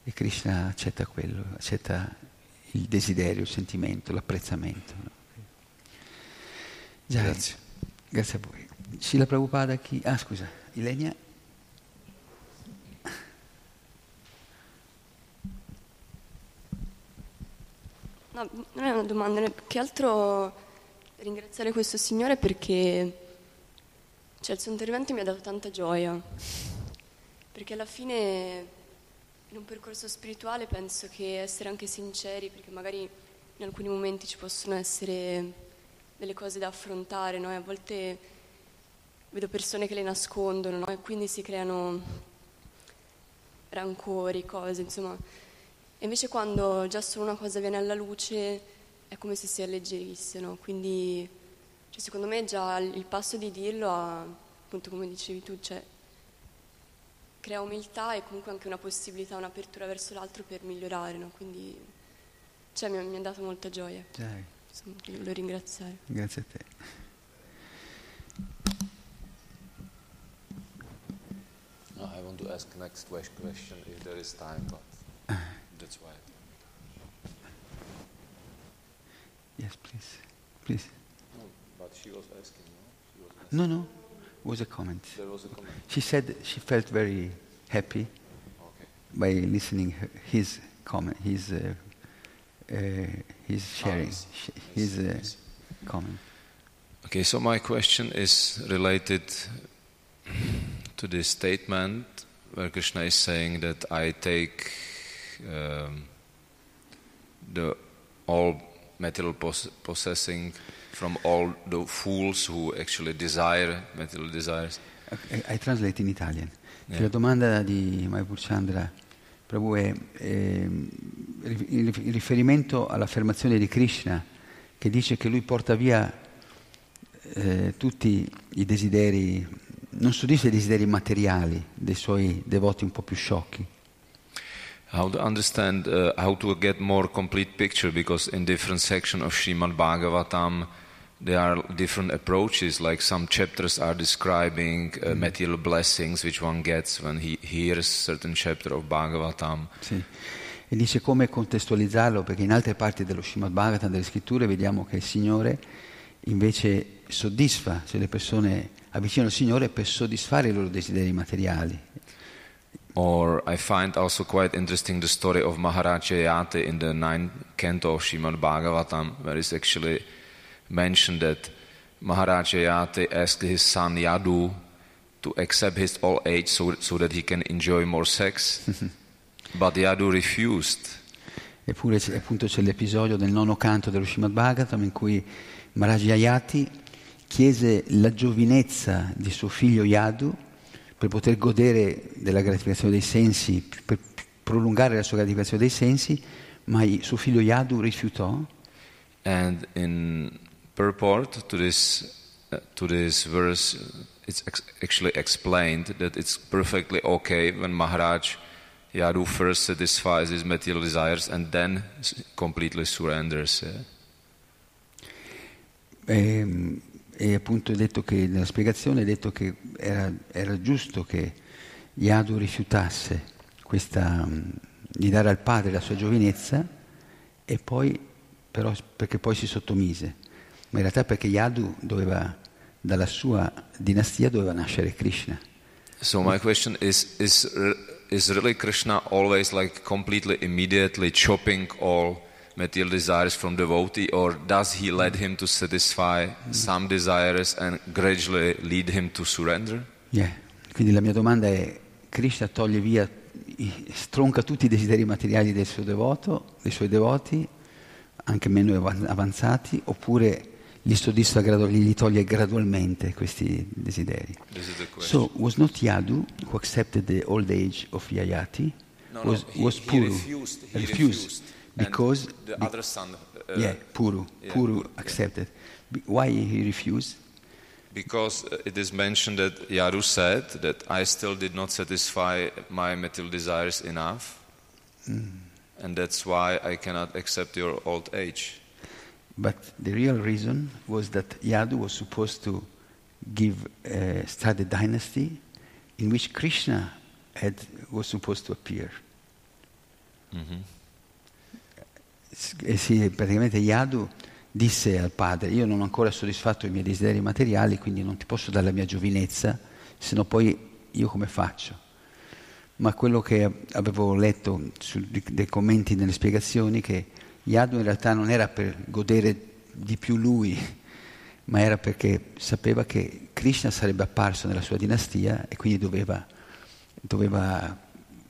e Krishna accetta quello, accetta il desiderio, il sentimento, l'apprezzamento. Già, grazie. Grazie a voi. Sila Prabhupada chi? Ah scusa, Ilenia? No, non è una domanda, più che altro ringraziare questo Signore perché cioè, il suo intervento mi ha dato tanta gioia, perché alla fine in un percorso spirituale penso che essere anche sinceri, perché magari in alcuni momenti ci possono essere delle cose da affrontare, no? a volte vedo persone che le nascondono no? e quindi si creano rancori, cose, insomma. E invece quando già solo una cosa viene alla luce è come se si alleggerisse, no? Quindi cioè, secondo me già il passo di dirlo ha, appunto come dicevi tu, cioè, crea umiltà e comunque anche una possibilità, un'apertura verso l'altro per migliorare? Quindi cioè, mi, mi ha dato molta gioia. Dai. Insomma, ti voglio ringraziare. Grazie a te. No, I want to ask next question if there is time, but that's why. Yes, please. Please. No, but she was asking, no? She was asking. No, no. It was a comment. There was a comment. She said she felt very happy okay. by listening her, his comment, his, uh, his sharing, oh, his uh, comment. Okay, so my question is related to this statement where Krishna is saying that I take um, the all material poss- possessing from all the fools who actually desire material desires. I, I translate in Italian. Yeah. La domanda di Mayapur Chandra Prabhu è eh, il riferimento all'affermazione di Krishna che dice che lui porta via eh, tutti i desideri, non soddisfa i desideri materiali dei suoi devoti un po' più sciocchi. How to understand, uh, how to get more complete picture because in different section of Srimad Bhagavatam there are different approaches like some chapters are describing uh, mm. material blessings which one gets when he hears certain chapter of Bhagavatam. Sì. E dice come contestualizzarlo perché in altre parti dello Srimad Bhagavatam delle scritture vediamo che il Signore invece soddisfa, cioè le persone avvicinano il Signore per soddisfare i loro desideri materiali. Or I find also quite interesting the story of Maharaj Yayate in the ninth canto of Srimad Bhagavatam, where it's actually mentioned that Maharaj Yayate asked his son Yadu to accept his old age so, so that he can enjoy more sex, (laughs) but Yadu refused. Eppure appunto c'è l'episodio del nono canto dello Srimad Bhagavatam in cui Maharaj Yayati chiese la giovinezza di suo figlio Yadu per poter godere della gratificazione dei sensi, per prolungare la sua gratificazione dei sensi, ma suo figlio Yadu rifiutò. And in purport to this, uh, to this verse, it's ex- actually explained that it's perfectly okay when Maharaj Yadu first satisfies his material desires and then completely surrenders. E, e appunto è detto che nella spiegazione è detto che era, era giusto che Yadu rifiutasse questa, di dare al padre la sua giovinezza e poi però perché poi si sottomise ma in realtà perché Yadu doveva dalla sua dinastia doveva nascere Krishna so my question is is is really Krishna always like completely immediately chopping all material desires from devotee, or does he let him to satisfy some desires and gradually lead him to surrender? Yeah. Quindi la mia domanda è, Krishna toglie via, stronca tutti i desideri materiali del suo devoto, dei suoi devoti, anche meno avanzati, oppure li soddisfa, gli toglie gradualmente questi desideri. So, was not Yadu who accepted the old age of Yayati? No, was, no, he, was Puru. He refused. He refused. because the other son. Uh, yeah, Puru. yeah, Puru Puru, accepted. Yeah. Why he refused? Because uh, it is mentioned that Yaru said that I still did not satisfy my material desires enough, mm. and that's why I cannot accept your old age. But the real reason was that Yadu was supposed to give uh, start a dynasty in which Krishna had, was supposed to appear. Mm-hmm. eh sì, praticamente Yadu disse al padre, io non ho ancora soddisfatto i miei desideri materiali, quindi non ti posso dare la mia giovinezza, se no poi io come faccio? Ma quello che avevo letto su, dei commenti nelle spiegazioni, che Yadu in realtà non era per godere di più lui, ma era perché sapeva che Krishna sarebbe apparso nella sua dinastia e quindi doveva, doveva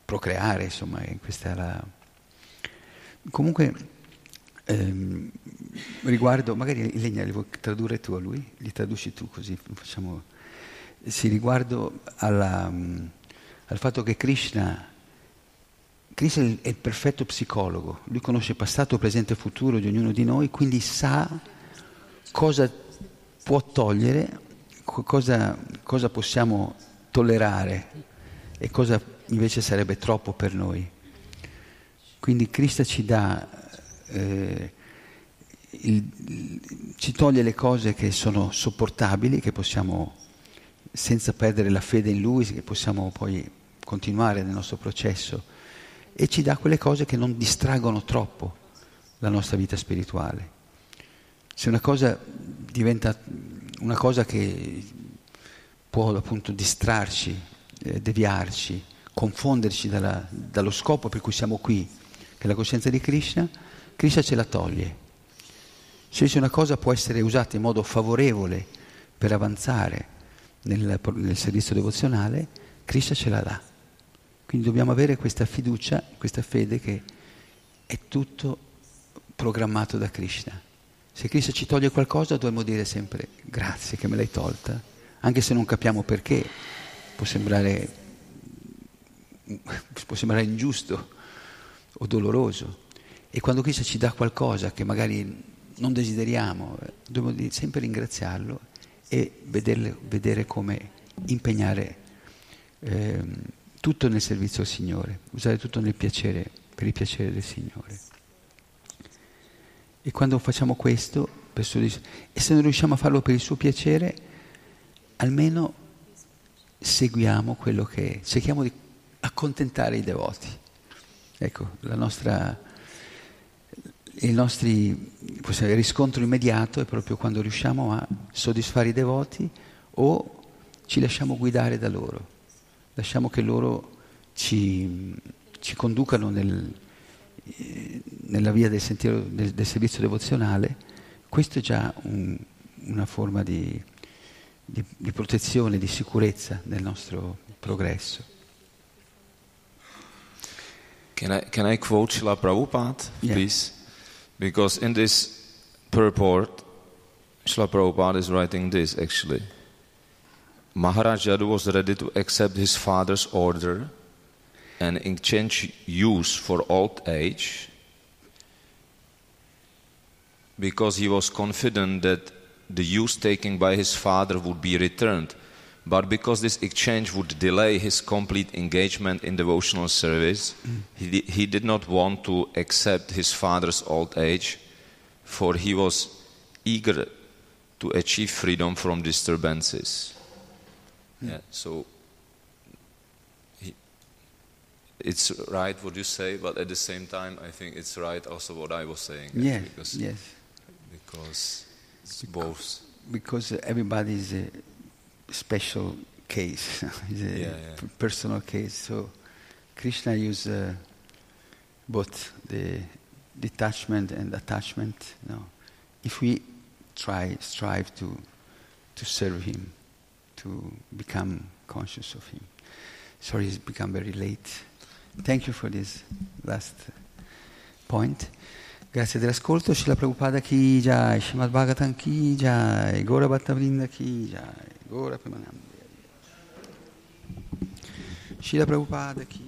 procreare, insomma, era... Comunque Ehm, riguardo, magari Legna li vuoi tradurre tu a lui? Li traduci tu così facciamo... Sì, riguardo alla, um, al fatto che Krishna, Krishna è il perfetto psicologo, lui conosce passato, presente e futuro di ognuno di noi, quindi sa cosa può togliere, cosa, cosa possiamo tollerare e cosa invece sarebbe troppo per noi. Quindi Krishna ci dà eh, il, ci toglie le cose che sono sopportabili, che possiamo, senza perdere la fede in Lui, che possiamo poi continuare nel nostro processo, e ci dà quelle cose che non distraggono troppo la nostra vita spirituale. Se una cosa diventa una cosa che può appunto distrarci, eh, deviarci, confonderci dalla, dallo scopo per cui siamo qui, che è la coscienza di Krishna, Krishna ce la toglie. Se una cosa può essere usata in modo favorevole per avanzare nel, nel servizio devozionale, Krishna ce la dà. Quindi dobbiamo avere questa fiducia, questa fede che è tutto programmato da Krishna. Se Krishna ci toglie qualcosa dobbiamo dire sempre grazie che me l'hai tolta, anche se non capiamo perché, può sembrare può sembrare ingiusto o doloroso. E quando Cristo ci dà qualcosa che magari non desideriamo, dobbiamo sempre ringraziarlo e vederle, vedere come impegnare eh, tutto nel servizio al Signore, usare tutto nel piacere, per il piacere del Signore. E quando facciamo questo, e se non riusciamo a farlo per il suo piacere, almeno seguiamo quello che è, cerchiamo di accontentare i devoti. Ecco, nostra, il nostro riscontro immediato è proprio quando riusciamo a soddisfare i devoti o ci lasciamo guidare da loro, lasciamo che loro ci, ci conducano nel, nella via del, sentiero, del, del, servizio devozionale, questo è già un, una forma di, di, di protezione, di sicurezza nel nostro progresso. Can I, can I quote Srila Prabhupada, Yeah. please? Because in this purport, Srila Prabhupada is writing this actually. Maharaj Yadu was ready to accept his father's order and exchange use for old age because he was confident that the use taken by his father would be returned. But because this exchange would delay his complete engagement in devotional service, he, he did not want to accept his father's old age, for he was eager to achieve freedom from disturbances. Yeah, so he, it's right what you say, but at the same time, I think it's right also what I was saying. Yes, because, yes. because it's both. Because everybody is a special case, (laughs) is a Yeah, yeah. personal case. So Krishna used uh, both the detachment and attachment. You know, if we try, strive to to serve Him, to become conscious of Him. Sorry, it's become very late. Thank you for this last point. Grazie dell'ascolto, Shila Prabhupada Ki Jai, Srimad Bhagavatam Ki Jai, Gora Bhattavrinda Ki Jai, Gora Premanande. Shila Prabhupada Ki